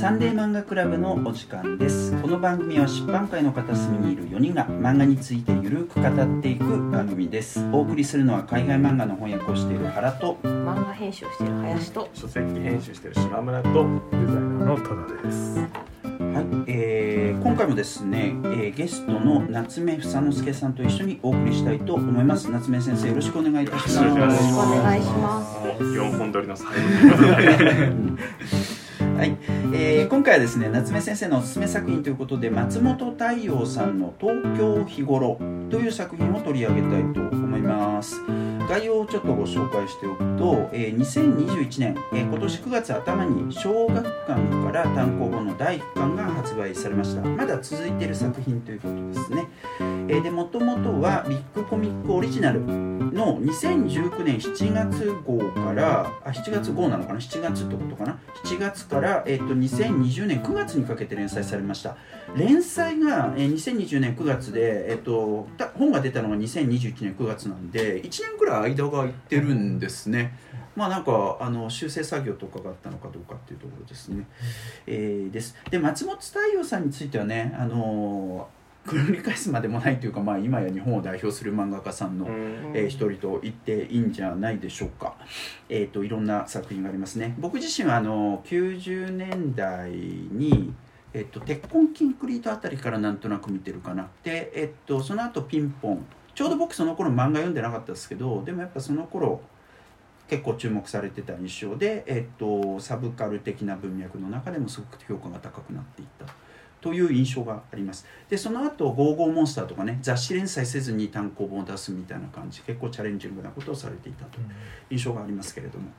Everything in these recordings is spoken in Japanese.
サンデー漫画クラブのお時間です。この番組は出版界の片隅にいる4人が漫画についてゆるく語っていく番組です。お送りするのは海外漫画の翻訳をしている原と漫画編集をしている林と書籍編集している島村とデザイナーの多田です。はい、えー、今回もですね、えー、ゲストの夏目房之助さんと一緒にお送りしたいと思います。夏目先生よろしくお願いいたします。よろしくお願いします。4本撮りの最後 はい、えー、今回はですね夏目先生のおすすめ作品ということで松本太陽さんの「東京日頃」という作品を取り上げたいと思います。概要をちょっとご紹介しておくと、えー、2021年、えー、今年9月頭に小学館から単行本の第1巻が発売されました。まだ続いている作品ということですね、えー、でもともとはビッグコミックオリジナルの2019年7月号からあ7月号なのかな？7月ってことかな？7月から、えー、と2020年9月にかけて連載されました。連載が、えー、2020年9月で、えーと、本が出たのが2021年9月なんで1年ぐらい間が空いてるんですね。まあなんかあの修正作業とかがあったのかどうかっていうところですね、えー、です。で松本太陽さんについてはねあのー繰り返すまでもないというか、まあ、今や日本を代表する漫画家さんの、えー、一人と言っていいんじゃないでしょうか、えーと、いろんな作品がありますね。僕自身はあの90年代にえっと、鉄痕キンクリートあたりからなんとなく見てるかな。で、えっと、その後ピンポンちょうど僕その頃漫画読んでなかったですけどでもやっぱその頃結構注目されてた印象で、えっと、サブカル的な文脈の中でもすごく評価が高くなっていったという印象がありますでその後ゴーゴーモンスター」とかね雑誌連載せずに単行本を出すみたいな感じ結構チャレンジングなことをされていたという印象がありますけれども。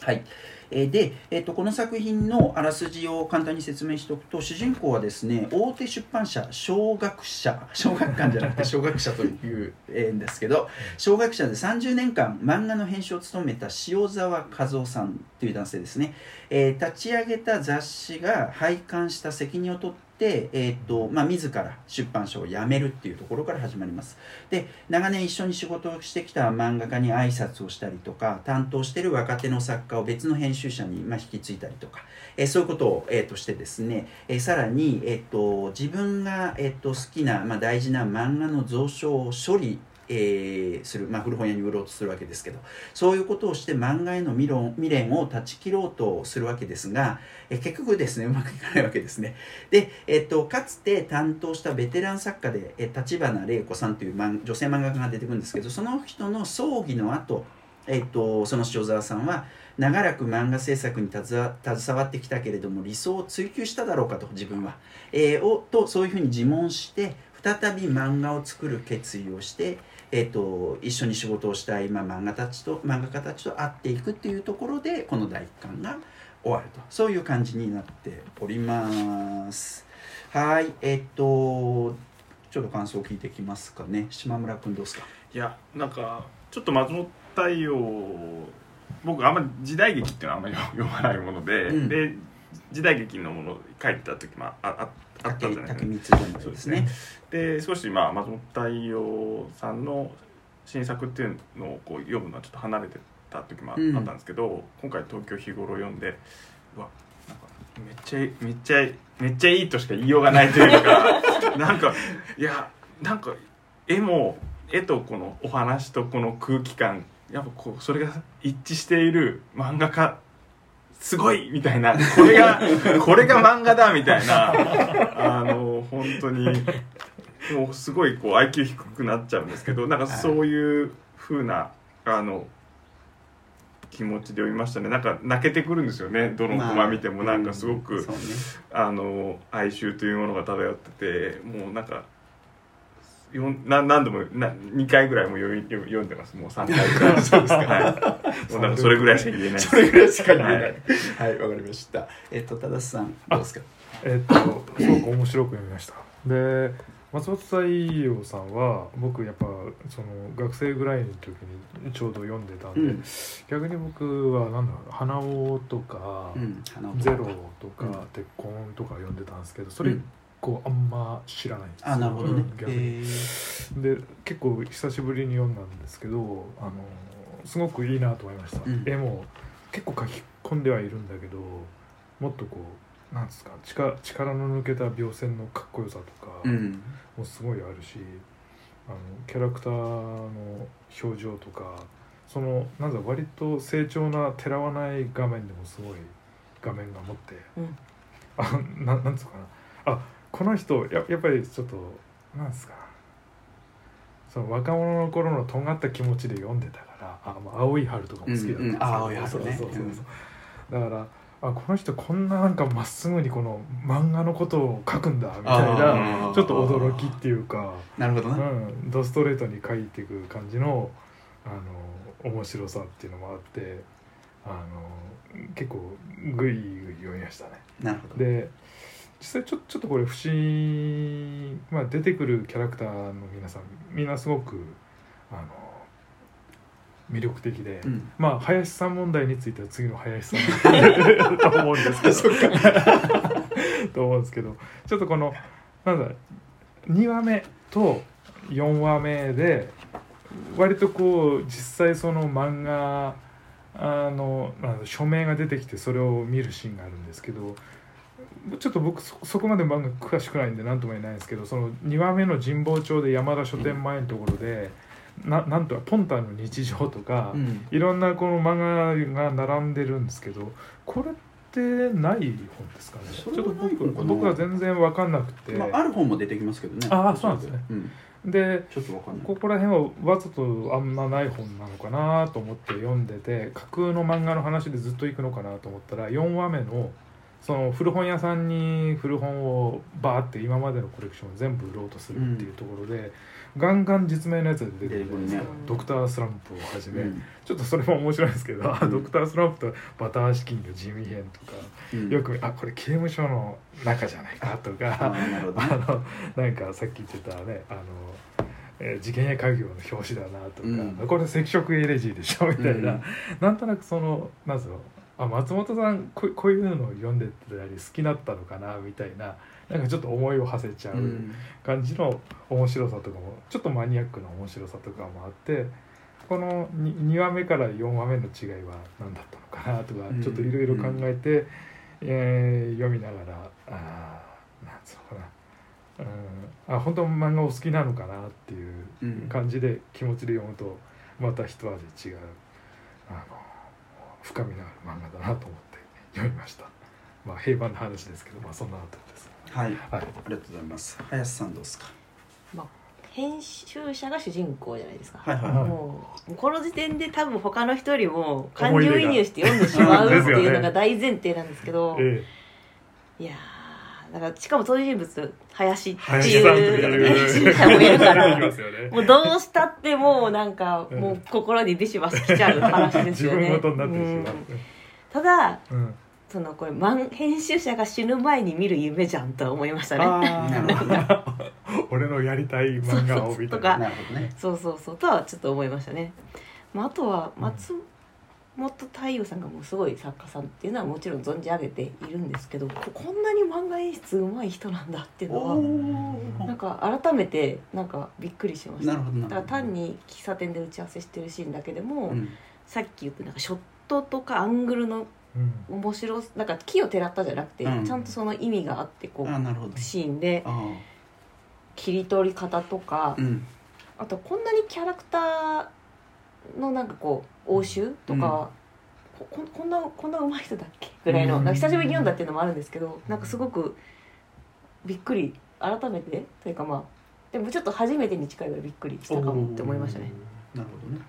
はい、えで、えーと、この作品のあらすじを簡単に説明しておくと主人公はですね大手出版社小学社 小学館じゃなくて小学社というんですけど小学社で30年間漫画の編集を務めた塩沢和夫さんという男性ですね、えー、立ち上げた雑誌が廃刊した責任を取ってで、えーとまあ、自ら出版社を辞めるっていうところから始まります。で長年一緒に仕事をしてきた漫画家に挨拶をしたりとか担当してる若手の作家を別の編集者に、まあ、引き継いだりとか、えー、そういうことを、えー、としてですね、えー、さらに、えーと、自分が、えーと、好きな、まあ、大事な漫画の蔵書を処理えー、する、まあ、古本屋に売ろうとするわけですけどそういうことをして漫画への未論未練を断ち切ろうとするわけですが、えー、結局ですねうまくいかないわけですね。で、えーと、かつて担当したベテラン作家で、えー、立花玲子さんという女性漫画家が出てくるんですけどその人の葬儀の後、えーと、その塩沢さんは長らく漫画制作に携わってきたけれども理想を追求しただろうかと自分は、えー、をとそういうふうに自問して再び漫画を作る決意をしてえーと、一緒に仕事をしたい、まあ、漫画たちと漫画家たちと会っていくっていうところでこの第一巻が終わると。そういう感じになっております。はいえっ、ー、とちょっと感想を聞いてきますかね。島村君どうですか？いやなんかちょっと松本太陽僕あんまり時代劇っていうのはあんまり 読まないもので、うん、で時代劇のものを書いてた時もあああったじゃないですか。そうですね。で少しまあ松本太陽さんの新作っていうのをこう読むのはちょっと離れてた時もあったんですけど、うん、今回「東京日頃」読んでうわなんかめっちゃめっちゃめっちゃいいとしか言いようがないというか なんかいやなんか絵も絵とこのお話とこの空気感やっぱこうそれが一致している漫画家すごいみたいな、これが、これが漫画だみたいな、あの、本当に、もうすごいこう IQ 低くなっちゃうんですけど、なんかそういうふうな、あの、気持ちで読みましたね。なんか泣けてくるんですよね。どのコマ見ても。なんかすごく、まあうんね、あの哀愁というものが漂っててもうなんか何度もな2回ぐらいも読読んでます。もう3回ぐらいそうですか、はい、もうなんかそれぐらいしか言えないそれぐらいしか言えない。はい。わ、はい、かりました。えっと多田さんどうですか？えっとすごく面白く読みました。で松本太陽さんは僕やっぱその学生ぐらいの時にちょうど読んでたんで、うん、逆に僕はなんだろう「花尾」とか「ゼロ」とか「鉄痕」とか読んでたんですけどそれ構あんま知らない。んですあなるほどね、逆に。で結構久しぶりに読んだんですけどあのすごくいいなと思いました、うん、絵も結構書き込んではいるんだけどもっとこなんですか力力の抜けた描線のかっこよさとかうん。もすごいあるし、あのキャラクターの表情とかそのなんだ割と成長なてらわない画面でもすごい画面が持って、うん。あななんつうかな。あこの人ややっぱりちょっとなんですか。その若者の頃の尖った気持ちで読んでたからあ、まあ、青い春とかも好きだったんですけど、うんうん青い春ね。そうそうそうそう。だからあこの人こんななんかまっすぐにこの漫画のことを書くんだみたいなちょっと驚きっていうか、なるほどねうん、ドストレートに書いていく感じのあの面白さっていうのもあってあの結構グイグイ読みましたね。なるほど。で実際ちょちょっとこれ不思議、まあ、出てくるキャラクターの皆さんみんなすごくあの魅力的で、うん。まあ林さん問題については次の林さんと思うんですけど。と思うんですけど。ちょっとこのなんだ2話目と4話目で割とこう実際その漫画あの署名が出てきてそれを見るシーンがあるんですけどちょっと僕そそこまで漫画詳しくないんで何とも言えないんですけどその2話目の神保町で山田書店前のところで、ななんとかポンタの日常とか、うん。いろんなこの漫画が並んでるんですけどこれってない本ですかね？ちょっと僕僕は全然分かんなくて、まあある本も出てきますけどね。あーそうなんですね。うん。でちょっとわかんない。ここら辺はわざとあんまない本なのかなと思って読んでて架空の漫画の話でずっと行くのかなと思ったら4話目のその古本屋さんに古本をバーって今までのコレクションを全部売ろうとするっていうところで、ガンガン実名のやつが出てくるじゃないですか、出てくるね。ドクタースランプをはじめ、うん。ちょっとそれも面白いんですけど、あうん。ドクタースランプとバター資金の地味編とか、うん。よくあこれ刑務所の中じゃないかとあかあね。のなんかさっき言ってたねあの、えー事件や家業の表紙だなとか、うん。これ赤色エレジーでしょみたいな、うん。なんとなくそのなんつうのあ松本さんここういうのを読んでたり好きだったのかなみたいななんかちょっと思いを馳せちゃう。うん。感じの面白さとかもちょっとマニアックな面白さとかもあってこの 2, 2話目から4話目の違いは何だったのかなとかうん。ちょっといろいろ考えて、えー読みながらあーなんつうのかな、うん、あ本当漫画お好きなのかなっていううん。感じで気持ちで読むとまた一味違う。あの深みのある漫画だなと思って読みました。まあ平凡な話ですけど、まあそんなあたりです。はい。はい。ありがとうございます。林さんどうですか？編集者が主人公じゃないですか、はいはい。はい。もうこの時点で多分他の人よりも感情移入して読んでしまうっていうのが 大前提なんですけど、えいやーだからしかも登場人物林っていういう編集者もいるかえ、らね。もうどうしたってもうなんかうん。もう心にビシバシ来ちゃう話です自よね。分ごとになってしまう。うん。ただうん。そのこれ漫編集者が死ぬ前に見る夢じゃんとは思いましたね。ああなるほど。ね俺のやりたい漫画をみたいとかな。そうそうそう。とはちょっと思いましたね、まあ、あとは松本太陽さんがもうすごい作家さんっていうのはもちろん存じ上げているんですけどここんなに漫画演出うまい人なんだっていうのはおなんか改めてなんかびっくりしました。だから単に喫茶店で打ち合わせしてるシーンだけでも、うん。さっき言ったなんかショットとかアングルのうん。面白なんか木をてらったじゃなくて、うん。ちゃんとその意味があってこうシーンであ切り取り方とか、あうん。あとこんなにキャラクターのなんかこう応酬とか、こここんなこんな上手い人だっけ？ぐらいの、うん。なんか久しぶりに読んだっていうのもあるんですけどなんかすごくびっくり改めてというかまあでもちょっと初めてに近いぐらいびっくりしたかもって思いましたね。なるほどね。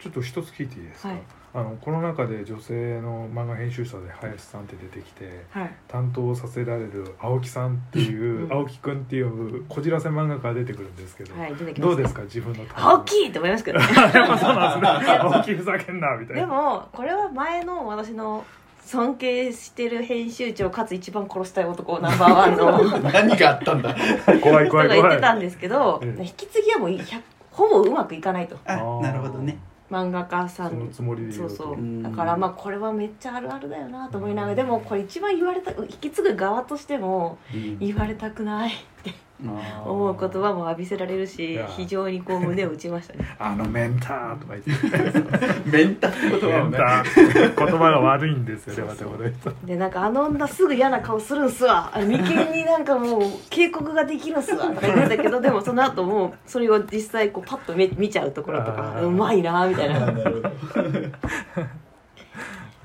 ちょっと一つ聞いていいですか、はいあのこの中で女性の漫画編集者で林さんって出てきてはい、担当させられる青木さんっていううん。青木くんっていうこじらせ漫画家が出てくるんですけど、はい、どうですか自分の大きいって思いますけどね。やっぱそうなんですね。青木ふざけんなみたいでなもこれは前の私の尊敬してる編集長かつ一番殺したい男ナンバーワンの 何があったんだ？怖い人が言怖い。怖いってたんですけど、ええ。引き継ぎはもう100ほぼうまくいかないと。あなるほどね漫画家さんそのつもりで言そうそう。うん。だからまあこれはめっちゃあるあるだよなと思いながらでもこれ一番言われた引き継ぐ側としてもうん。言われたくないって思う言葉も浴びせられるし非常にこう胸を打ちましたね。あのメンターとか言って。メンタって言葉メをねンター。って言葉が悪いんですよ。ねまたこの人でなんかあの女すぐ嫌な顔するんすわ。あの眉間になんかもう警告ができるんすわ。とか言うんだけど でもその後もうそれを実際こうパッと見見ちゃうところとかうまいなみたいな。う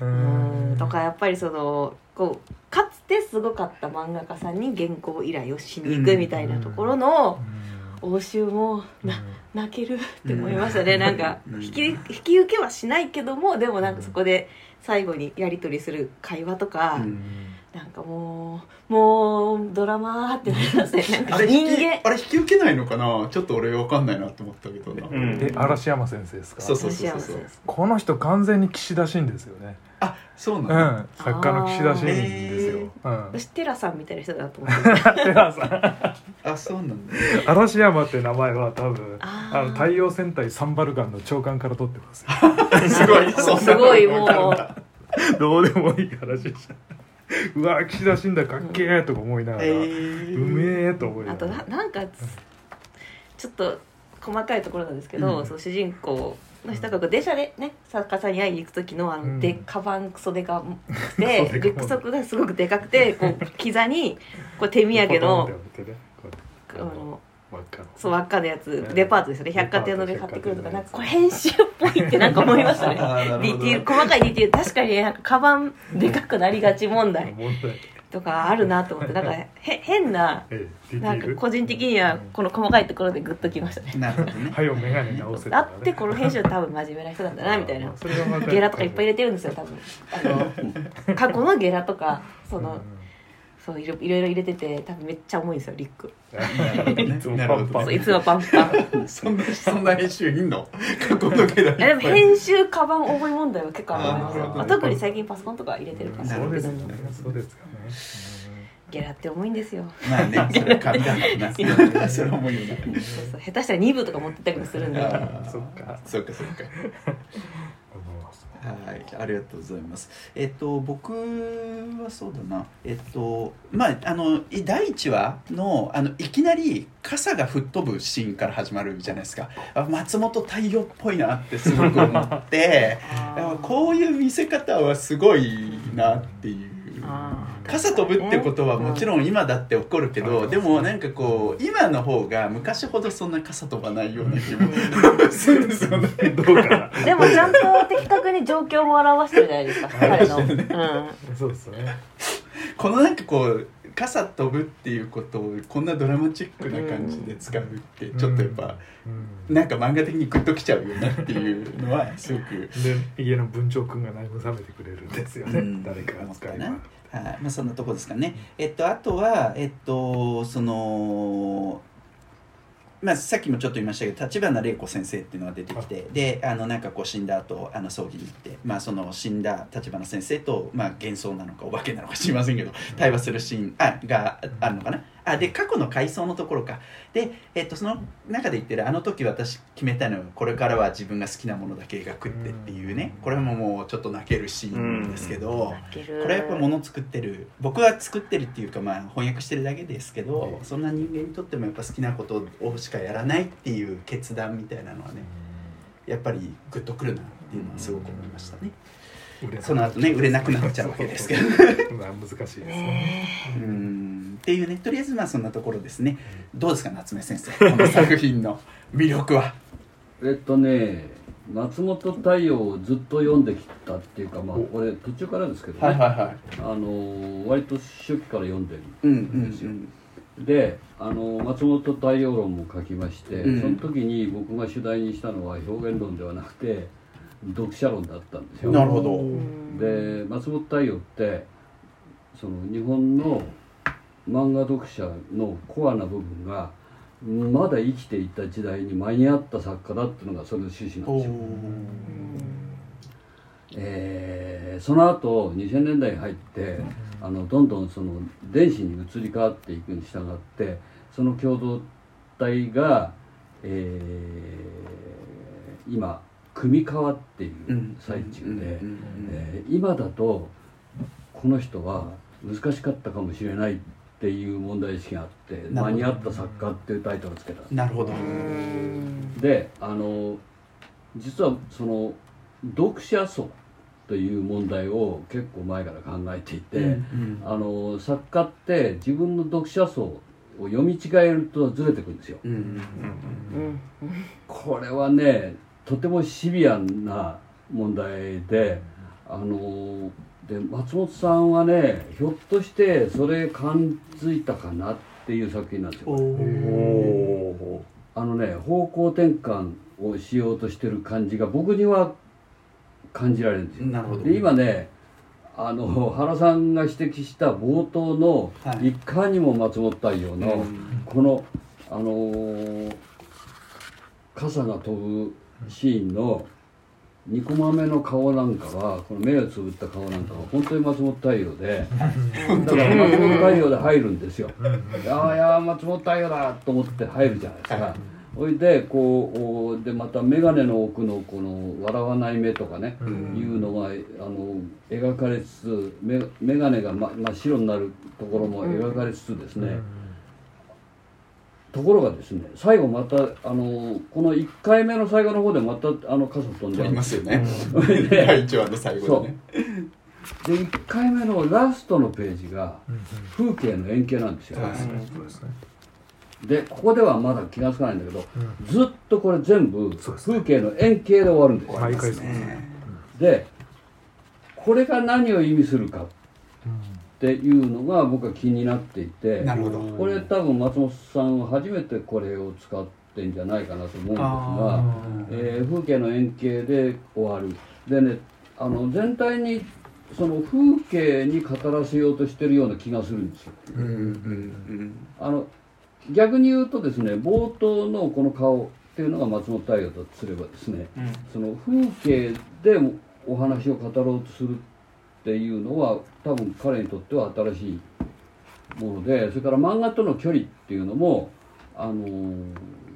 うん。とかやっぱりそのこうかつてすごかった漫画家さんに原稿依頼をしに行くみたいなところの応酬もな泣けるって思いましたね、うんなんかうん引き引き受けはしないけどもでもなんかそこで最後にやり取りする会話とか、うんなんかもうもうドラマーってなりますねあれ人間あれ引き受けないのかなちょっと俺わかんないなって思ったけどな、うんえ嵐山先生ですかそうそうそうそうこの人完全に岸田新ですよねあそううなの、ん。作家の岸田新ですよ、うん。私テラさんみたいな人だと思ってテラさん。あそうなんだ。嵐山って名前は多分あの太陽戦隊サンバルガンの長官から取ってますよ。すごい。すごいもう。どうでもいい話でした。うわ岸田新だかっけえとか思いながら、えうー、めえと思いなあとがらななんかちょっと細かいところなんですけど、うん。その主人公の人がこう電車でね作家さんに会いに行く時のあの、うん。でカバンクソデカクソデカでリュックソックがすごくでかくて こう膝にこう手土産のあのそう輪っかのやつ。うんデパートですよね。百貨店ので買ってくるとかなんかこれ編集っぽいってなんか思いましたね。ディティール細かいディティール。確かにカバンでかくなりがち問題とかあるなと思ってなんか へ変ななんか個人的にはこの細かいところでグッときましたね。なるほどね。はよ眼鏡直せだってこの編集多分真面目な人なんだなみたいな。それが分かる。ゲラとかいっぱい入れてるんですよ多分。あの過去のゲラとかその、そういろいろいろ入れてて多分めっちゃ重いんですよリュック。うんいつもパンパン。いつもパンパン。そんなそんな編集いんの？過去のけだいやでも編集カバン重い問題は結構あると思います特に最近パソコンとか入れてるからそうですね。そうですよねゲラって重いんですよ。まあね それは紙だからなそれは思うよなそうそう。下手したら2部とか持ってったりもするんで。そっか。そっかそっか。はい、ありがとうございます。えっと、僕はそうだな。えっと、まあ、あの、い第1話の、あの、いきなり傘が吹っ飛ぶシーンから始まるじゃないですか。あ松本太陽っぽいなってすごく思って、こういう見せ方はすごいなっていう。傘飛ぶってことはもちろん今だって起こるけど、うん。でもなんかこう今の方が昔ほどそんな傘飛ばないような気もするんですよね。どうかなでもちゃんと的確に状況も表してるじゃないですか 彼の、うん、そうですね。このなんかこう傘飛ぶっていうことをこんなドラマチックな感じで使うってちょっとやっぱうん。なんか漫画的にグッときちゃうよなっていうのはすごく、で家の文鳥くんが慰めてくれるんですよね、うん。誰かが使えば。思はい。まあ、そんなとこですかね。えっとあとはえっとそのまあ、さっきもちょっと言いましたけど立花玲子先生っていうのが出てきてであのなんかこう死んだ後あの葬儀に行って、まあ、その死んだ立花先生と、まあ、幻想なのかお化けなのか知りませんけど対話するシーンあがあるのかな？あで過去の回想のところか。で、えっと、その中で言ってるあの時私決めたのはこれからは自分が好きなものだけ描くってっていうね。これももうちょっと泣けるシーンですけど。これはやっぱ物作ってる。僕は作ってるっていうかまあ翻訳してるだけですけどそんな人間にとってもやっぱ好きなことをしかやらないっていう決断みたいなのはねやっぱりグッとくるなっていうのはすごく思いましたねその後ね売れなくなっちゃうわけですけど。まあ難しいですね。ねうん。っていうねとりあえずまあそんなところですね。どうですか夏目先生。この作品の。魅力は。えっとね松本太陽をずっと読んできたっていうかまあお。俺途中からですけどね、はいはいはい。あの割と初期から読んでるうんうんであの松本太陽論も書きまして、うん。その時に僕が主題にしたのは表現論ではなくて読者論だったんですよ。うんなるほど。うん。で松本太陽ってその日本の漫画読者のコアな部分がまだ生きていた時代に間に合った作家だっていうのがそれの趣旨なんですよ、えーその後2000年代に入ってあのどんどんその電子に移り変わっていくに従ってその共同体が、えー今組み替わっている最中で、うんえー今だとこの人は難しかったかもしれないっっていう問題意識があって「間に合った作家」っていうタイトルをつけた。なるほど。であの実はその読者層という問題を結構前から考えていて、うんうん、あの作家って自分の読者層を読み違えるとずれてくるんですよ、うんうん、これはねとてもシビアな問題であので松本さんはねひょっとしてそれ感づいたかなっていう作品なんです。よあのね方向転換をしようとしてる感じが僕には感じられるんですよ。なるほど。で今ねあの原さんが指摘した冒頭の、はい、いかにも松本太陽の、このあのー、傘が飛ぶシーンのニコマメの顔なんかはこの目をつぶった顔なんかは本当に松本太陽でだから松本太陽で入るんですよ。いやいや松本太陽だと思って入るじゃないですか。ほいでこうでまた眼鏡の奥のこの笑わない目とかね、いうのがあの描かれつつ眼鏡が真っ白になるところも描かれつつですね、ところがですね最後またあのこの1回目の最後の方でまたあの傘飛んじゃいますよね。第1話の最後でね。で1回目のラストのページが風景の円形なんですよ、でここではまだ気が付かないんだけど、うん、ずっとこれ全部風景の円形で終わるんです。よ毎回そうですね。でこれが何を意味するかっていうのが僕は気になっていてなるほど。これ多分松本さんは初めてこれを使ってんじゃないかなと思うんですが、えー、風景の円形で終わる。でねあの全体にその風景に語らせようとしてるような気がするんですよ。うんうんうん、あの逆に言うとですね冒頭のこの顔っていうのが松本太陽だとすればですね、うん、その風景でお話を語ろうとするっていうのは多分彼にとっては新しいものでそれから漫画との距離っていうのもあのー、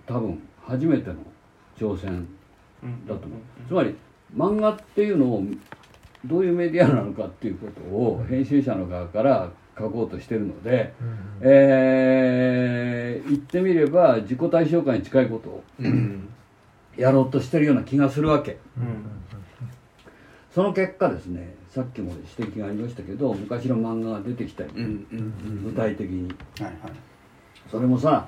多分初めての挑戦だと思う、つまり漫画っていうのをどういうメディアなのかっていうことを編集者の側から書こうとしてるので、うん、えー、言ってみれば自己対象化に近いことをやろうとしてるような気がするわけ、うん、その結果ですねさっきも指摘がありましたけど昔の漫画が出てきたり、具体的に、はいはい、それもさ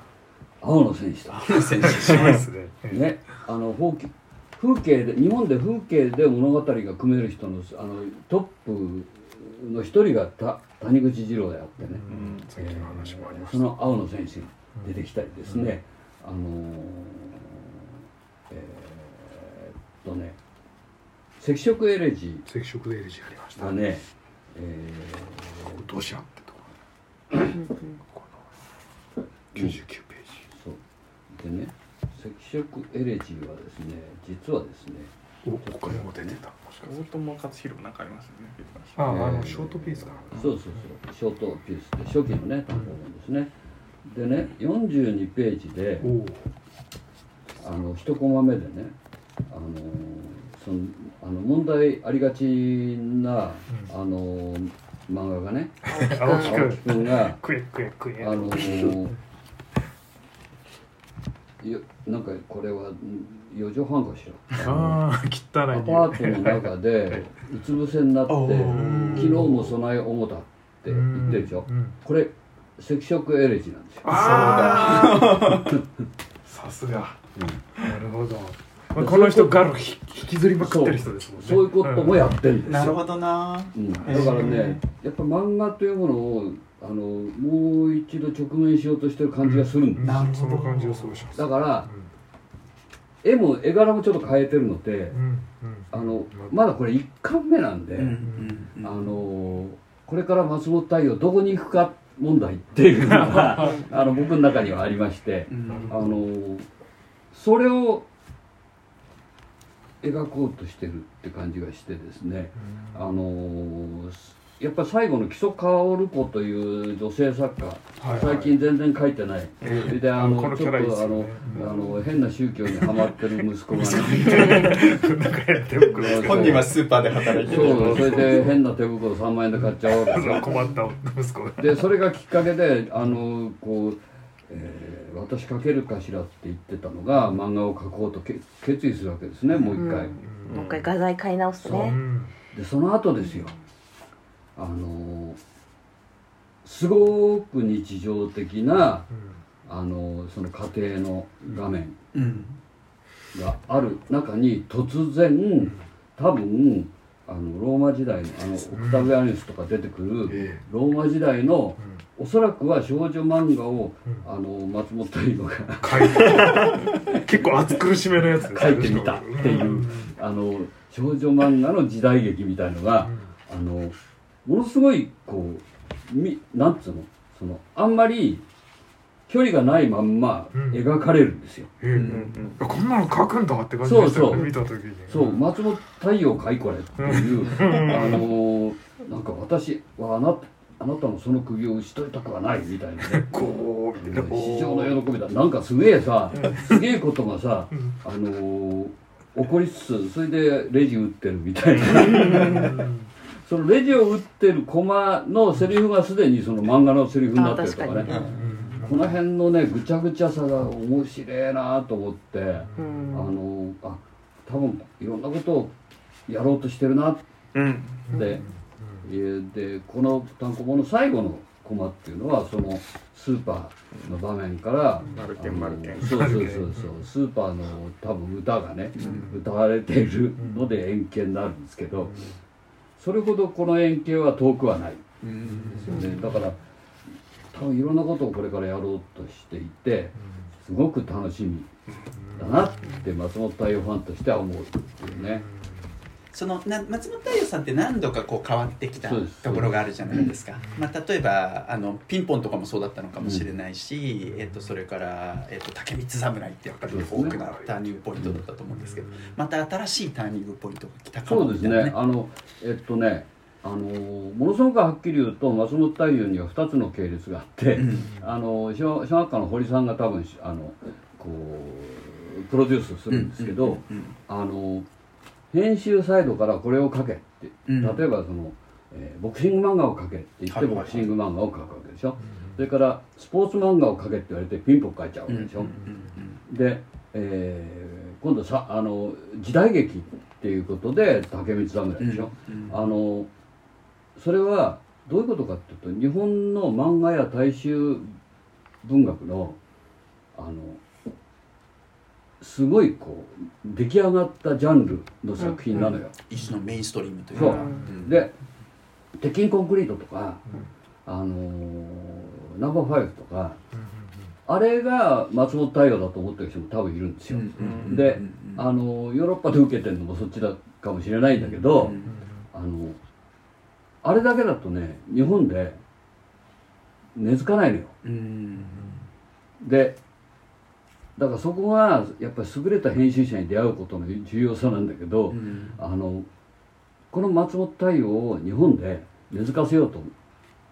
青の戦士と戦士しますね。ねあの風景で日本で風景で物語が組める人のあのトップの一人がた谷口二郎であってね、うん。えー、その青野選手が出てきたりですね、うん、あのー、えー、っとね赤色エレジー赤色エレジーありました。ね。えー、どうしやってとこ。ろこの99ページ。そう。でね赤色エレジーはですね実はですねお他にも出てた。大友克弘なんかありますよね。あああのショートピースかそうそうそう。ショートピースで初期のね単行本ですね、でね42ページであの一コマ目でねあのそのあの問題ありがちな、あの漫画がね 青木君があのよなんかこれは4畳半かしら。ああ汚いアパートの中でうつ伏せになって昨日も備え主だって言ってるでしょ。これ赤色エレジなんですよ。ああ さすが、なるほどまあ、この人ガル引きずりまくってる人ですもんね。そういうこともやってるんですよ、なるほどな、うん、だからねやっぱ漫画というものをあのもう一度直面しようとしてる感じがするんです、うん、その感じがすごいします。だから、絵も絵柄もちょっと変えてるので、あのまだこれ1巻目なんで、あのこれから松本太陽どこに行くか問題っていうのが あの僕の中にはありまして、あのそれを描こうとしてるって感じがしてですね、あのやっぱり最後の木曽薫子という女性作家、はいはい。最近全然書いてない、ええ。であのちょっとあのャラいいですよねあの変な宗教にはまってる息子がね。本人はスーパーで働いてる。そうそれで変な手袋3万円で買っちゃおう 困った息子が。でそれがきっかけであのこう、えー私書けるかしら」って言ってたのが漫画を描こうとけ決意するわけですねもう一回、うん。もう一回画材買い直すね。う。んでその後ですよ。あのすごく日常的なあのその家庭の画面うん。がある中に突然多分あのローマ時代のあのオクタビアニウスとか出てくるえローマ時代のおそらくは少女漫画をうん。あの松本太陽が書いて 結構暑苦しめのやつ書いてみたっていうあの少女漫画の時代劇みたいのがあのものすごいこうみなんつうの？そのあんまり距離がないまんまうん。描かれるんですよ、ええこんなの書くんだって感じでしたよね。そうそう。見た時に。そう松本太陽かいこれっていうあのなんか私はあなたあなたのその釘を打ち取りたくはないみたいなね。こう市場の喜びだ。なんかすげえさすげえことがさうん。あのー起こりつつそれでレジ打ってるみたいな。そのレジを打ってるコマのセリフがすでにその漫画のセリフになってるとかね。この辺のねぐちゃぐちゃさが面白いなと思って、うあんのあ多分いろんなことをやろうとしてるなってうん。で,、でこの単行本の最後のコマっていうのはそのスーパーの場面からそうそうそうそうスーパーの多分歌がね、歌われているので円形になるんですけど、それほどこの円形は遠くはない。ですよね、だから多分いろんなことをこれからやろうとしていてすごく楽しみだなって松本太陽ファンとしては思うっていうね。そのな松本太陽さんって何度かこう変わってきたところがあるじゃないですか、まあ、例えばあのピンポンとかもそうだったのかもしれないし、えっとそれから、えっと竹光侍ってやっぱりそうですね。大きなターニングポイントだったと思うんですけどまた新しいターニングポイントが来たかそうですね。あのえっとねあのものすごくはっきり言うと松本太陽には2つの系列があって、うん。あの小小学科の堀さんが多分あのこうプロデュースするんですけど、うん。あの編集サイドからこれを書けって。うん。例えばその、えーボクシング漫画を書けって言ってボクシング漫画を書くわけでしょ、それからスポーツ漫画を書けって言われてピンポン書いちゃうわうんけでしょ、うんで、えー今度さあの時代劇っていうことで竹光侍でしょ、うん。あのそれはどういうことかっていうと日本の漫画や大衆文学のあのすごいこう出来上がったジャンルの作品なのよ、一種のメインストリームというそう。か、うん。で鉄筋コンクリートとか、あのーナンバーファイブとかあれが松本太陽だと思ってる人も多分いるんですよ、うんでうんあのヨーロッパで受けてるのもそっちだかもしれないんだけど、うんあのあれだけだとね日本で根付かないのよ。うん。でだからそこがやっぱり優れた編集者に出会うことの重要さなんだけど、うん。あのこの松本太陽を日本で根付かせようと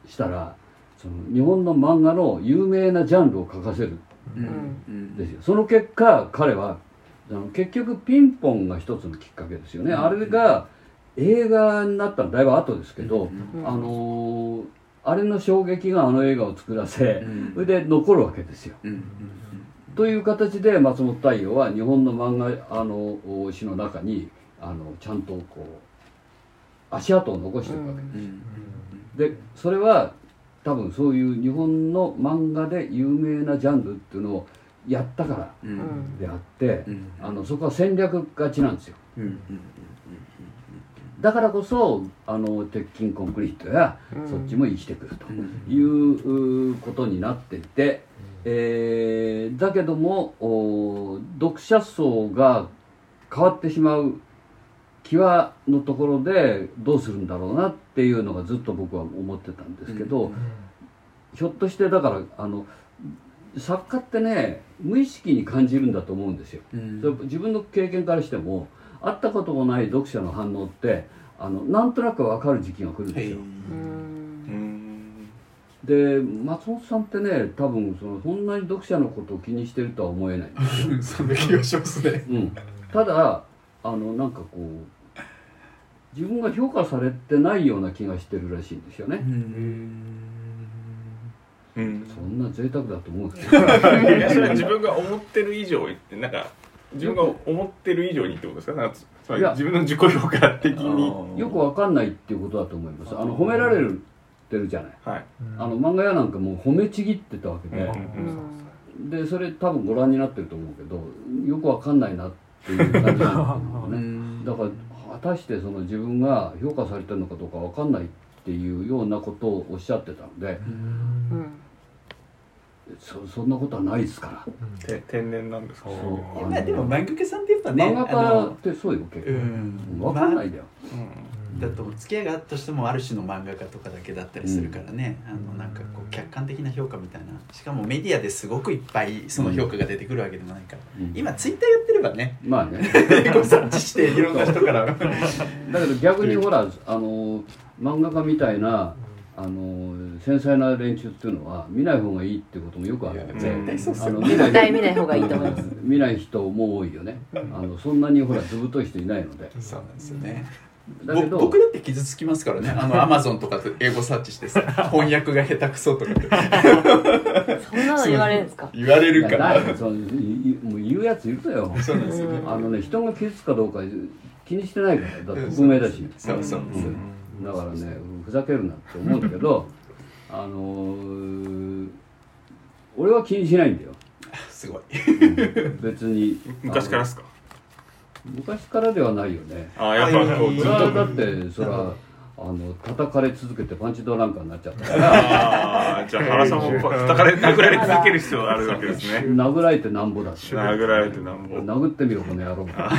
したらその日本の漫画の有名なジャンルを書かせる。うん。ですよ。その結果彼はあの結局ピンポンが一つのきっかけですよね、うん。あれが映画になったのだいぶ後ですけど、うん。うん。あのーあれの衝撃があの映画を作らせ、うん。それで残るわけですよ。という形で松本太陽は日本の漫画あの詩の中にあのちゃんとこう足跡を残していくわけです。うん。でそれは多分そういう日本の漫画で有名なジャンルっていうのをやったからであって、うん。あのそこは戦略勝ちなんですよ。うん。うんだからこそあの鉄筋コンクリートや、うん。そっちも生きてくるとうんいううことになっていて、えーだけどもお読者層が変わってしまう際のところでどうするんだろうなっていうのがずっと僕は思ってたんですけど、うん。ひょっとしてだからあの作家ってね無意識に感じるんだと思うんですよ。自分の経験からしても会ったこともない読者の反応ってあのなんとなく分かる時期が来るんですよ。で松本さんってね多分そのそんなに読者のことを気にしてるとは思えない。そんな気がしますね、うん、ただあのなんかこう自分が評価されてないような気がしてるらしいんですよね。うん、そんな贅沢だと思うんですけど 自分が思ってる以上なんか自分が思ってる以上にってことですか？なんか自分の自己評価的に。よくわかんないっていうことだと思います。あの褒められるってるじゃない、はい、あの漫画屋なんかもう褒めちぎってたわけで、でそれ多分ご覧になってると思うけどよくわかんないなっていう感じなんだとね。だから果たしてその自分が評価されてるのかどうかわかんないっていうようなことをおっしゃってたんで、そそんなことはないですから、うん、天然なんですか今でも漫画家さんってやっぱね漫画家ってそうよ。結構、うん、分かんないだよ、うん、だと付き合いがあったとしてもある種の漫画家とかだけだったりするからね、うん、あのなんかこう客観的な評価みたいな。しかもメディアですごくいっぱいその評価が出てくるわけでもないから、うん、今ツイッターやってればねまあね。ご察知していろんな人から。だけど逆にほらあの漫画家みたいなあの繊細な連中っていうのは見ない方がいいってこともよくあるんで、あの見ない見ない方がいいと思います。見ない人も多いよね。あのそんなにほらずぶとい人いないので。そうなんですよね。だけど僕だって傷つきますからね。あのアマゾンとか英語サーチしてさ 翻訳が下手くそとかそんなの言われるんですか？言われるから。そのもう言うやついるのよ。そうなんですよね。あのね人が傷つくかどうか気にしてないからだって匿名だし。そうそう、うんだからねふざけるなって思うんだけど あのー、俺は気にしないんだよ。すごい、別に。昔からですか？昔からではないよね。あやっぱこうずっと。だってそれはあの叩かれ続けてパンチドランカーになっちゃった。からあじゃあ原さんも叩かれ殴られ続ける必要があるわけですね。殴られてなんぼだし殴られてなんぼ。殴ってみろこの野郎。だか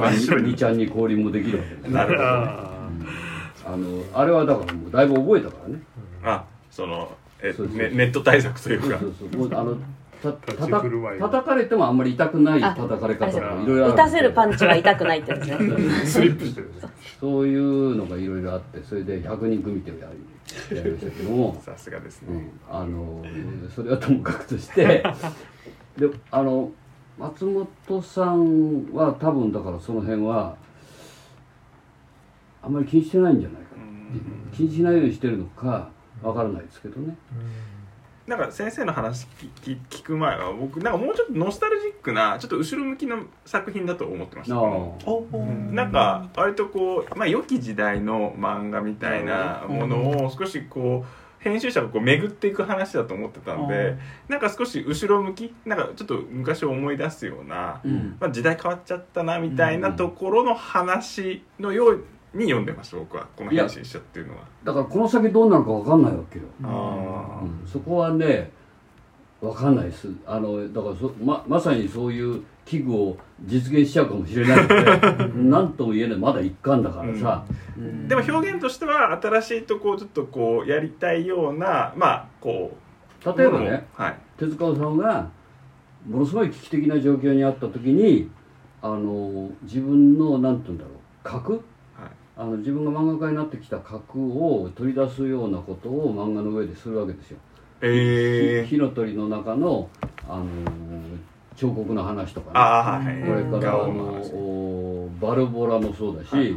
ら2ちゃんに降臨もできるわけです。なるほど、あのあれはだからもうだいぶ覚えたからね、あそのえネネット対策というか。そうそうそうもう。あのたたた叩かれてもあんまり痛くない叩かれ方とかいろいろある打たせるパンチは痛くないってやつね。スリップしてるそういうのがいろいろあってそれで100人組っていうやりやりましたけども。さすがですね、うん、あのそれはともかくとして。であの松本さんは多分だからその辺はあんまり気にしてないんじゃないかな。気にしないようにしてるのかわからないですけどね。うんなんか先生の話聞聞く前は僕なんかもうちょっとノスタルジックなちょっと後ろ向きの作品だと思ってました、ね、なんか割とこう、まあ、良き時代の漫画みたいなものを少しこう編集者がこう巡っていく話だと思ってたんでなんか少し後ろ向きなんかちょっと昔を思い出すような、うん、まあ、時代変わっちゃったなみたいなところの話のように読んでました僕は。この編集者っていうのは。だからこの先どうなるか分かんないわけよ、うん、そこはね分かんないです。あのだからそままさにそういう器具を実現しちゃうかもしれないので何とも言えない。まだ一貫だからさ、うん、でも表現としては新しいとこをちょっとこうやりたいようなまあこう例えばね、はい、手塚さんがものすごい危機的な状況にあった時にあの自分の何て言うんだろう核あの自分が漫画家になってきた核を取り出すようなことを漫画の上でするわけですよ。えー、火の鳥の中の、あの彫刻の話とかね、はい、これからあのバルボラもそうだし、え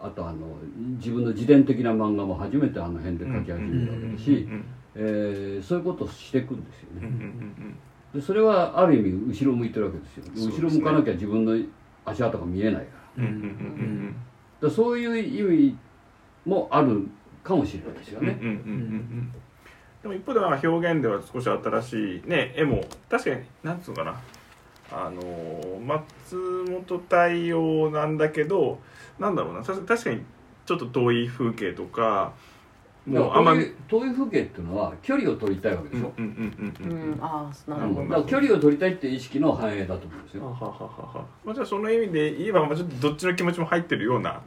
あとあの自分の自伝的な漫画も初めてあの辺で描き始めたわけだし、えー、そういうことをしていくんですよね。でそれはある意味後ろ向いてるわけですよ。後ろ向かなきゃ自分の足跡が見えないから,、だそういう意味もあるかもしれないですよね。でも一方では表現では少し新しいね絵も確かになんつうのかな。あの松本太陽なんだけどなんだろうな。確かにちょっと遠い風景とかもうあんまり遠い風景っていうのは距離を取りたいわけでしょ？うんうんうんうん。ああ、なるほど。だから距離を取りたいっていう意識の反映だと思うんですよ。はははは。まあじゃあその意味で言えばまあちょっとどっちの気持ちも入ってるような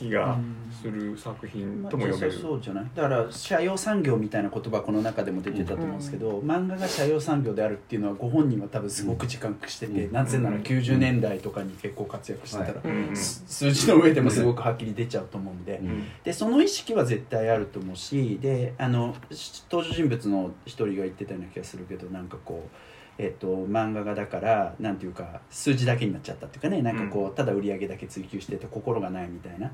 気がする作品とも読める、そうじゃない。だから社用産業みたいな言葉この中でも出てたと思うんですけど、漫画が社用産業であるっていうのはご本人は多分すごく自覚してて、なぜなら90年代とかに結構活躍してたら、数字の上でもすごくはっきり出ちゃうと思うんで,、でその意識は絶対あると思うしであの登場人物の一人が言ってたような気がするけどなんかこう。えっと、漫画がだからなんていうか数字だけになっちゃったっていうかねなんかこう、ただ売り上げだけ追求してて心がないみたいな、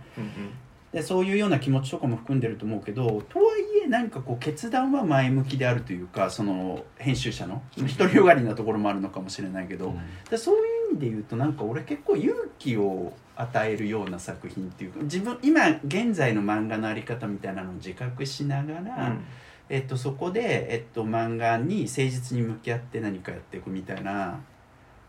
でそういうような気持ちとかも含んでると思うけどとはいえ何かこう決断は前向きであるというかその編集者の独りよがりなところもあるのかもしれないけど、でそういう意味で言うとなんか俺結構勇気を与えるような作品っていうか自分今現在の漫画の在り方みたいなのを自覚しながら。うんえっと、そこで、えっと、漫画に誠実に向き合って何かやっていくみたいな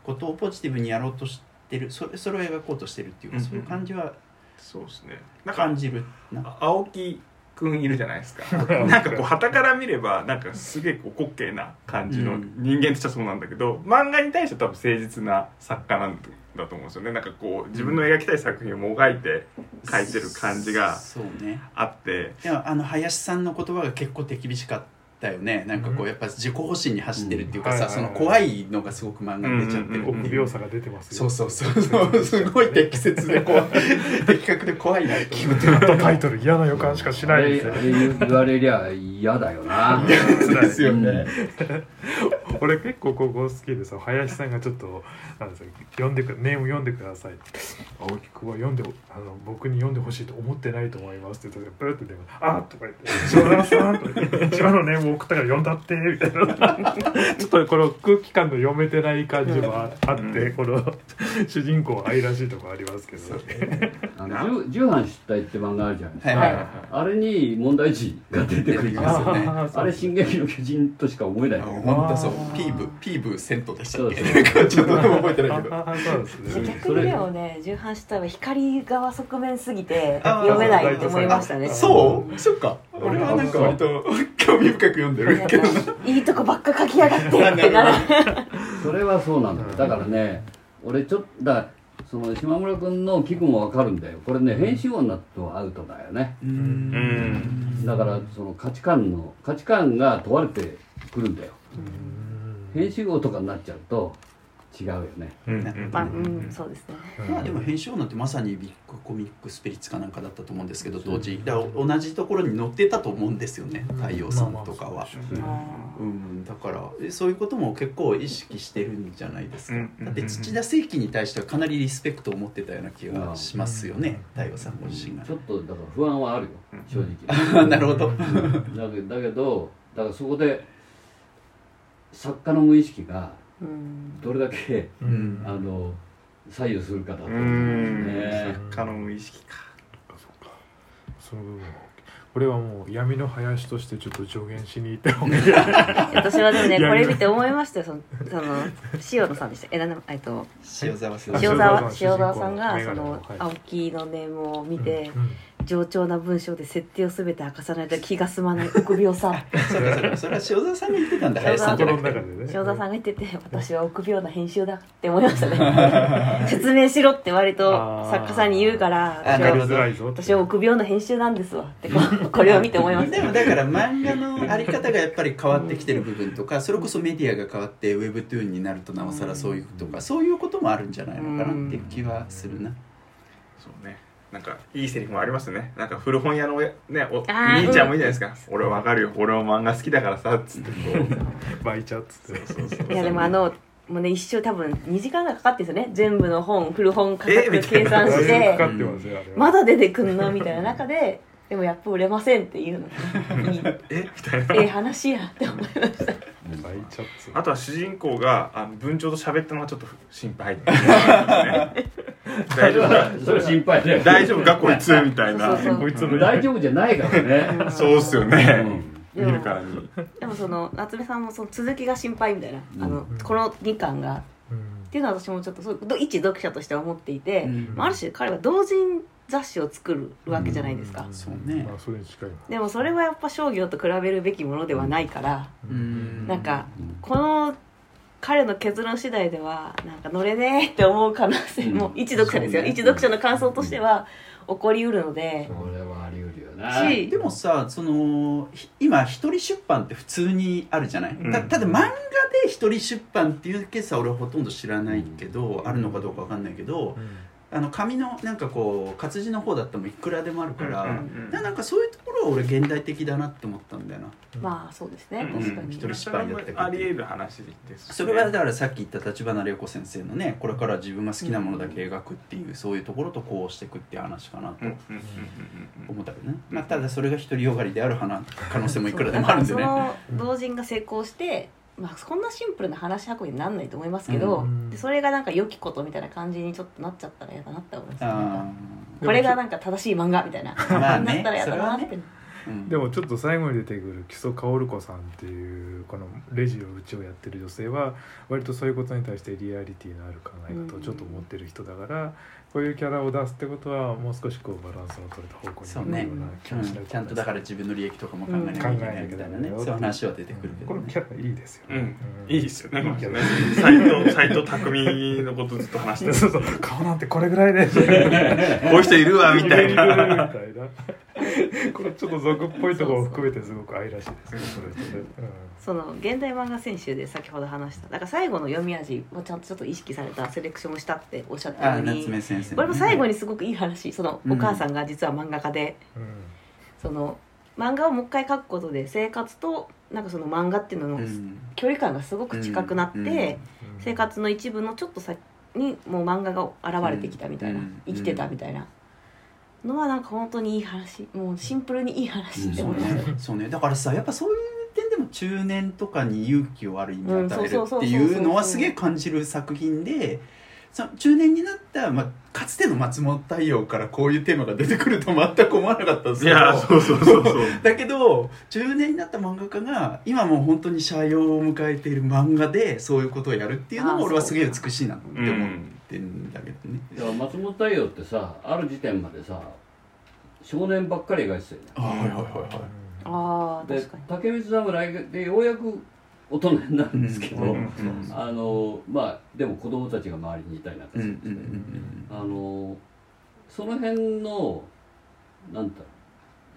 ことをポジティブにやろうとしてる。それそれを描こうとしてるっていうか、そういう感じはそうですね。感じるな。青木くんいるじゃないですか。なんかこう旗から見ればなんかすげえこう滑稽な感じの人間としてはそうなんだけど、うん、漫画に対して多分誠実な作家なんだと思うんですよね。なんかこう自分の描きたい作品をもがいて描いてる感じがあって、でもあの林さんの言葉が結構手厳しかったよね。なんかこうやっぱ自己保身に走ってるっていうかさ、その怖いのがすごく漫画に出ちゃってる、臆病さが出てますそうそうそうそう。すごい適切で怖い。的確で怖いなと思って。タイトル嫌な予感しかしないです言われりゃ嫌だよな。ですよね、俺結構ここ好きでさ林さんがちょっとなんです読んでくネーム読んでください。青木君は読んであの僕に読んでほしいと思ってないと思いますって言ってプルって電話あとか言って「島田さん」とか言って「島のネーム送ったから読んだって」みたいな。ちょっとこの空気感の読めてない感じもあって、この 主人公愛らしいとこありますけど、ね、あの重版出題って漫画あるじゃないですか、はいはいはい、あれに問題児が出てくるんですよね。あれ「進撃の巨人」としか思えない。本当そうピーブピーブセントでしたっけ？ちょっと覚えてないけどそうですね逆にでもね重版出題は光側側面すぎて読めないって思いましたねそうそっか俺はなんか割と興味深く読んでるけどいいとこばっか書きやがってってなるそれはそうなんだだからね俺ちょっとだその島村君の聞くも分かるんだよこれね編集音になるとアウトだよねだからその価値観の価値観が問われてくるんだよ編集音とかになっちゃうと違うよね。うん、まあ、うん、そうですね。まあでも編集なんてまさにビッグコミックスピリッツかなんかだったと思うんですけど当時だ同じところに載ってたと思うんですよね太陽さんとかは。うん、だからそういうことも結構意識してるんじゃないですか。だって土田聖輝に対してはかなりリスペクトを持ってたような気がしますよね太陽さんご自身が。ちょっとだから不安はあるよ正直。なるほど。だけどだからそこで作家の無意識がどれだけ、うん、あの左右するかだと思う。ん。ね。作家の無意識か。そうか。その部分これはもう闇の林としてちょっと助言しに行った方がいい私はでもねこれ見て思いましたよ。そのその塩野さんでした。えなえっと塩沢塩沢塩沢さんがその青木のネームを見て、うん。うん冗長な文章で設定を全て明かさないと気が済まない。臆病さ。それそれそれは塩沢さんが言ってたんだ。塩沢さんが言ってて私は臆病な編集だって思いましたね。説明しろって割と作家さんに言うから私は臆病な編集なんですわって これを見て思いました。でもだから漫画のあり方がやっぱり変わってきてる部分とかそれこそメディアが変わってウェブトゥーンになるとなおさらそういうとかそういうこともあるんじゃないのかなって気はするな。そうねなんかいいセリフもありますね。なんか古本屋のねお兄ちゃんもいいじゃないですか「俺わかるよ。俺も漫画好きだからさ」っつって。こう巻いちゃうっつってそうそうそう。いやでもあのもうね一生多分2時間がかかってですよね。全部の本古本価格計算して。まだ出てくんのみたいな中ででもやっぱ売れませんっていうの。がいいえみたいな。ええ話やって思いました。あとは主人公があの文鳥と喋ったのがちょっと心配、大丈夫。それ心配だよ。大丈夫かこいつみたいな。こいつ大丈夫じゃないからね。そうっすよね、見るからに。でもその夏目さんもその続きが心配みたいな、あのこの2巻が、っていうのは私もちょっとそう一読者としては思っていて、ある種彼は同人雑誌を作るわけじゃないですか、うん、そうね、まあ、それに近いでもそれはやっぱ商業と比べるべきものではないから、うん、なんかこの彼の結論次第ではなんか乗れねえって思う可能性も、一読者ですよ、一読者の感想としては起こりうるので。それはあり得るよしねでもさそのひ今一人出版って普通にあるじゃない、うん。たただ漫画で一人出版っていうケースは俺はほとんど知らないけど、あるのかどうかわかんないけど、あの紙のなんかこう活字の方だったらもういくらでもあるから、うんうんなんかそういうところは俺現代的だなって思ったんだよな。まあそうですね。うん。確かに。一人失敗だったあり得る話ですそれはだからさっき言った立花玲子先生のねこれから自分が好きなものだけ描くっていう、そういうところとこうしていくっていう話かなとうんうんうんうん思ったけどね、まあ、ただそれが独りよがりである花可能性もいくらでもあるんでね。その同人が成功して、まあ、そんなシンプルな話運びにならないと思いますけど、うんでそれがなんか良きことみたいな感じにちょっとなっちゃったら嫌だなって思います。ねなんあかこれがなんか正しい漫画みたいな。まあねなったら嫌だなって、でもちょっと最後に出てくる木曽薫子さんっていうこのレジをうちをやってる女性は割とそういうことに対してリアリティのある考え方をちょっと持ってる人だから、こういうキャラを出すってことはもう少しこうバランスの取れた方向そうね。うん。ちゃんとだから自分の利益とかも考えなきゃいけないみたいなね、うんそういう話は出てくるけど、ね、このキャラいいですよね、うん。いいですよね。斎藤斎藤匠のことずっと話して そうそう顔なんてこれぐらいで。こういう人いるわみたいな これちょっと俗っぽいところを含めてすごく愛らしいですねその現代漫画選集で先ほど話しただから最後の読み味をちゃんとちょっと意識されたセレクションをしたっておっしゃったように夏目先生、これも最後にすごくいい話そのうんお母さんが実は漫画家で、うん。その漫画をもう一回描くことで生活となんかその漫画っていうののうん。距離感がすごく近くなって、うん。うん。生活の一部のちょっと先にもう漫画が現れてきたみたいな、うん。生きてたみたいなのはなんか本当にいい話。もうシンプルにいい話ってそう思いました、ね。そうね。だからさやっぱそういう点でも中年とかに勇気をある意味与えるっていうのはすげえ感じる作品でその中年になった、まあ、かつての松本太陽からこういうテーマが出てくると全く思わなかったんですいけど。やそうそうそうそう。だけど中年になった漫画家が今もう本当に斜陽を迎えている漫画でそういうことをやるっていうのも俺はすげえ美しいなって思うんってんだけどね。だから松本太陽ってさある時点までさ少年ばっかり描いてたよねあはいはいはいはい。でああ確かに。竹光侍でようやく大人になるんですけど、うんうんあのまあでも子供たちが周りにいたりなんかうんすうんうんるんですね、あのその辺のなんだろう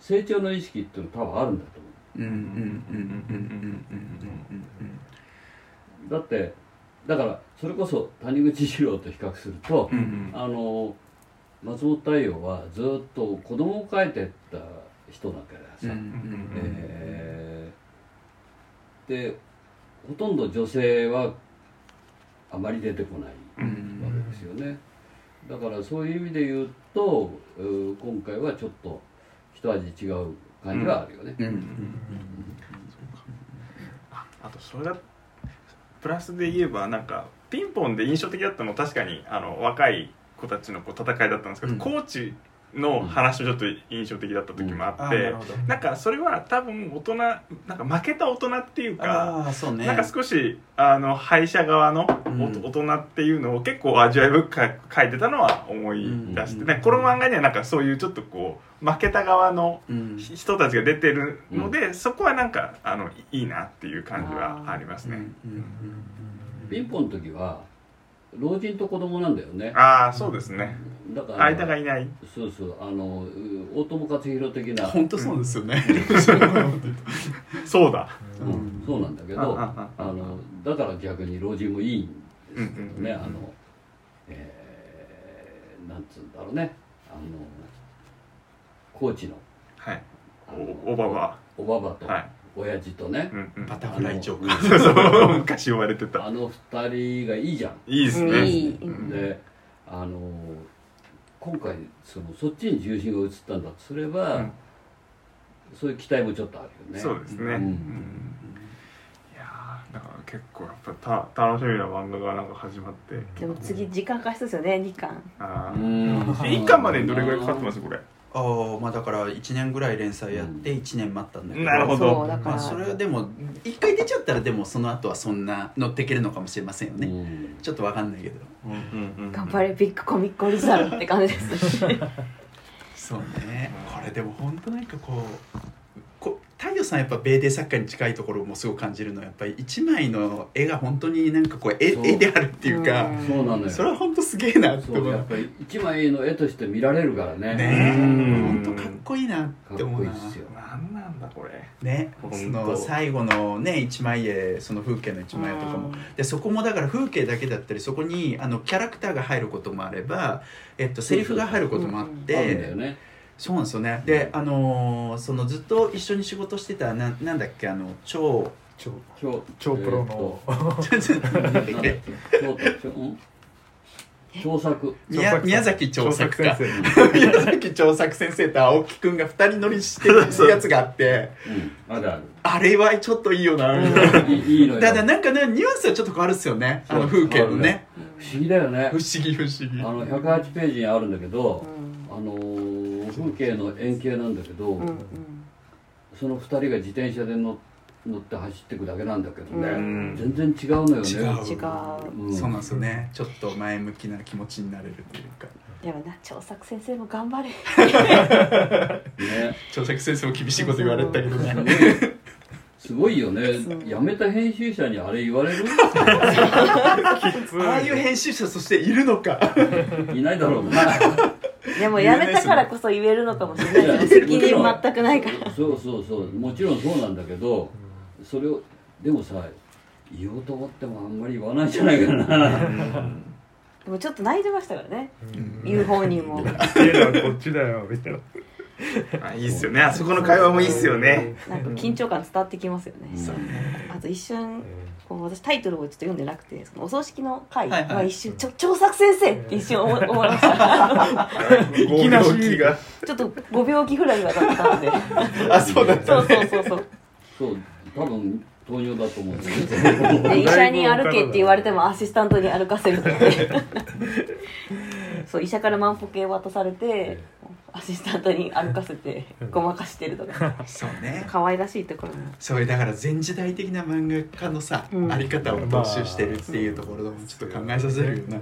成長の意識っていうのは多分あるんだと思う。んうんうんうんうんうんうんうだってだからそれこそ谷口二郎と比較すると、うんうん。あの松本太陽はずっと子供を描いてった人だからさ、うんうんえーでほとんど女性はあまり出てこないうんわけですよね、だからそういう意味で言うと今回はちょっと一味違う感じはあるよね、ああとそれがプラスで言えばなんかピンポンで印象的だったのは確かにあの若い子たちのこう戦いだったんですけど、うん。コーチの話もちょっと印象的だった時もああって、ーなるほど。なんかそれは多分大人なんか負けた大人っていうかうね。なんか少しあの敗者側のうん。お大人っていうのを結構味わい深く書いてたのは思い出して、うん。ねこの漫画にはなんかそういうちょっとこう負けた側のうん。人たちが出てるので、そこはなんかあのいいなっていう感じはありますね。ピンポンの時は老人と子供なんだよね。ああそうですね。だから間がいない。そうそう。あのう大友克洋的な、本当そうですよね。そうだ。うん。そうなんだけどあのだから逆に老人もいいんですけどねあのえーなんつうんだろうね。あの高知の。はい。おおばば。おばばと。はい。親父とね、うんうん。バタフライジョークあのそうそう昔言われてた。あの二人がいいじゃんいいですね。であの今回そのそっちに重心が移ったんだとすれば、うんそういう期待もちょっとあるよねそうですね。うんうんいやーだから結構やっぱた楽しみな漫画がなんか始まって。でも次時間貸しですよね2巻あうんー一巻までにどれぐらいかかってますこれ？ああまあだから1年ぐらい連載やって1年待ったんだけど。なるほど。そうだから、まあそれはでも一回出ちゃったらでもその後はそんな乗っていけるのかもしれませんよね、うん。ちょっとわかんないけど。頑張れビッグコミックオリジナルって感じです そうね。これでも本当なんかこうこ太陽さんやっぱ米デ作家に近いところもすごく感じるのはやっぱり一枚の絵が本当になんかこう絵絵であるっていうか、うん。そうなのよ。それは本当すげえなって思う。そうやっぱり一枚の絵として見られるからね。ねえ。うん本当かっこいいなっかってこ思な。いういっすよ。なんなんだこれ。ね。その最後のね一枚絵その風景の一枚絵とかも。でそこもだから風景だけだったりそこにあのキャラクターが入ることもあれば、えっと、セリフが入ることもあっあるんだてよねそうなんですよね。であのーそのずっと一緒に仕事してたななんだっけあの超超超超プロの、なんだっけ超超ん超作宮宮崎長作か先生 宮崎長作先生と青木くんが二人乗りして るやつがあって。うん。あるある。あれはちょっといいよな、いいいいのよ。ただなんかねニュアンスはちょっと変わるっすよね。あの風景のね。不思議だよね。不思議不思議。あの108ページにあるんだけどうん。あのー風景の円形なんだけど、うんうん。その2人が自転車で乗乗って走っていくだけなんだけどね、うん。全然違うのよね。違う。違う。うん。そうなんですよね。ちょっと前向きな気持ちになれるっていうか。でもな長作先生も頑張れ。ね。長作先生も厳しいこと言われたけどね。すごいよね。辞めた編集者にあれ言われる？ああいう編集者そしているのか。いないだろうなでもやめたからこそ言えるのかもしれない。です責任全くないから。そうそうそう。もちろんそうなんだけどそれをでもさ言おうと思ってもあんまり言わないんじゃないかな。でもちょっと泣いてましたからね。うん。言う方にも。いやこっちだよみたいなあいいっすよね。あそこの会話もいいっすよね。なんか緊張感伝わってきますよね、あと一瞬こう私タイトルをちょっと読んでなくてそのお葬式の回はいはい。は一瞬「ちょ長作先生!」って一瞬思い 思いました。いきなりがちょっとご病気ぐらいはだったんで。あそうだったそうそうそうそう。そう多分糖尿だと思うんですけどで医者に歩けって言われてもアシスタントに歩かせるので そう医者から万歩計渡されてアシスタントに歩かせてごまかしてるとか。そうね。可愛らしいところもそれだから前時代的な漫画家のさ、うん。あり方を踏襲してるっていうところもちょっと考えさせるよな、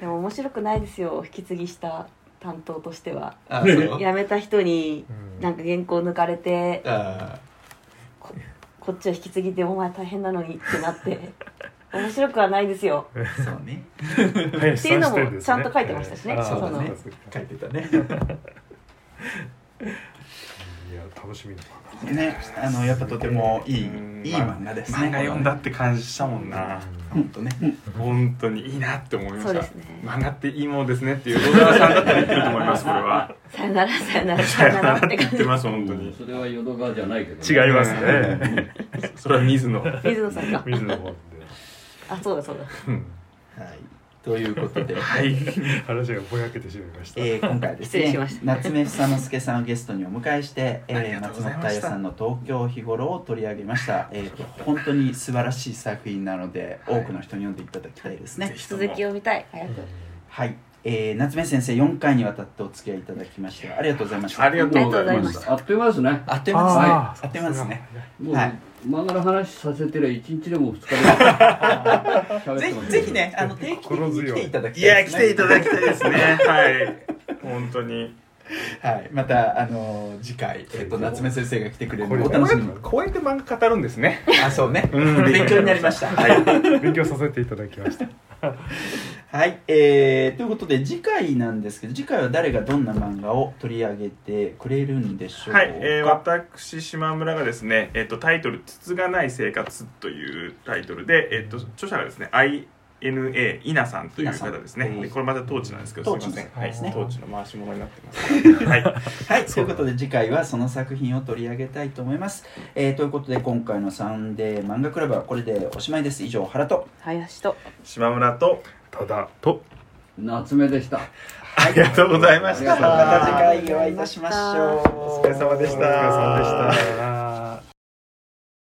でも面白くないですよ引き継ぎした担当としては。辞めた人にうん。なんか原稿抜かれてあここっちは引き継ぎでお前大変なのにってなって面白くはないですよ。そうね。林っていうのもちゃんと書いてましたしね。そうだね。書いてたね。いや楽しみだねあのやっぱとてもいいうん。いい漫画ですね。漫画読んだって感じしたもんな。本当ね。本当にいいなって思いました。そうですね。漫画っていいものですねっていう小沢さんだったら言ってると思います これは。さよならさよならさよならって言ってます本当に。それは淀川じゃないけど、違いますね。それは水野。水野さんが水野あそうだそうだ。はい。ということで、はい。話がぼやけてしまいました、えー今回はです失礼しまし夏目房之助さんをゲストにお迎えして、えありー、松がとうござい本ました。太陽さんの東京日頃を取り上げました、えー、と本当に素晴らしい作品なので、はい。多くの人に読んでいただきたいですね。ぜひとも。続きを見たい。早く。はい、えー、夏目先生4回にわたってお付き合いいただきましてありがとうございました。ありがとうございました。あっという間ですね。あっという間ですね。ああっという間ですね。もう、はい漫画の話させてりゃ一日でも二日でもぜひぜひねあの定期的に来ていただきいや来たいですね。ていただきたいですね。はい。本当に。はい、またあのー次回、えー、と夏目先生が来てくれるお楽しみに。こうやって漫画語るんですね。あそうね、うん。勉強になりました。はい。勉強させていただきましたはい、えー、ということで次回なんですけど次回は誰がどんな漫画を取り上げてくれるんでしょうか？はい、えー、私島村がですね、えっとタイトル「筒がない生活」というタイトルで、えっと著者がですね INA 稲さんという方ですね。でこれまたトーチなんですけどすいません。トーチはいですね。トーチの回し物になってます。はい。はい、ということで次回はその作品を取り上げたいと思います、えー、ということで今回のサンデー漫画クラブはこれでおしまいです。以上原と。林と。島村とただと。夏目でした。ありがとうございました。また次回お会いいたしましょう。お疲れ様でした。お疲れ様でした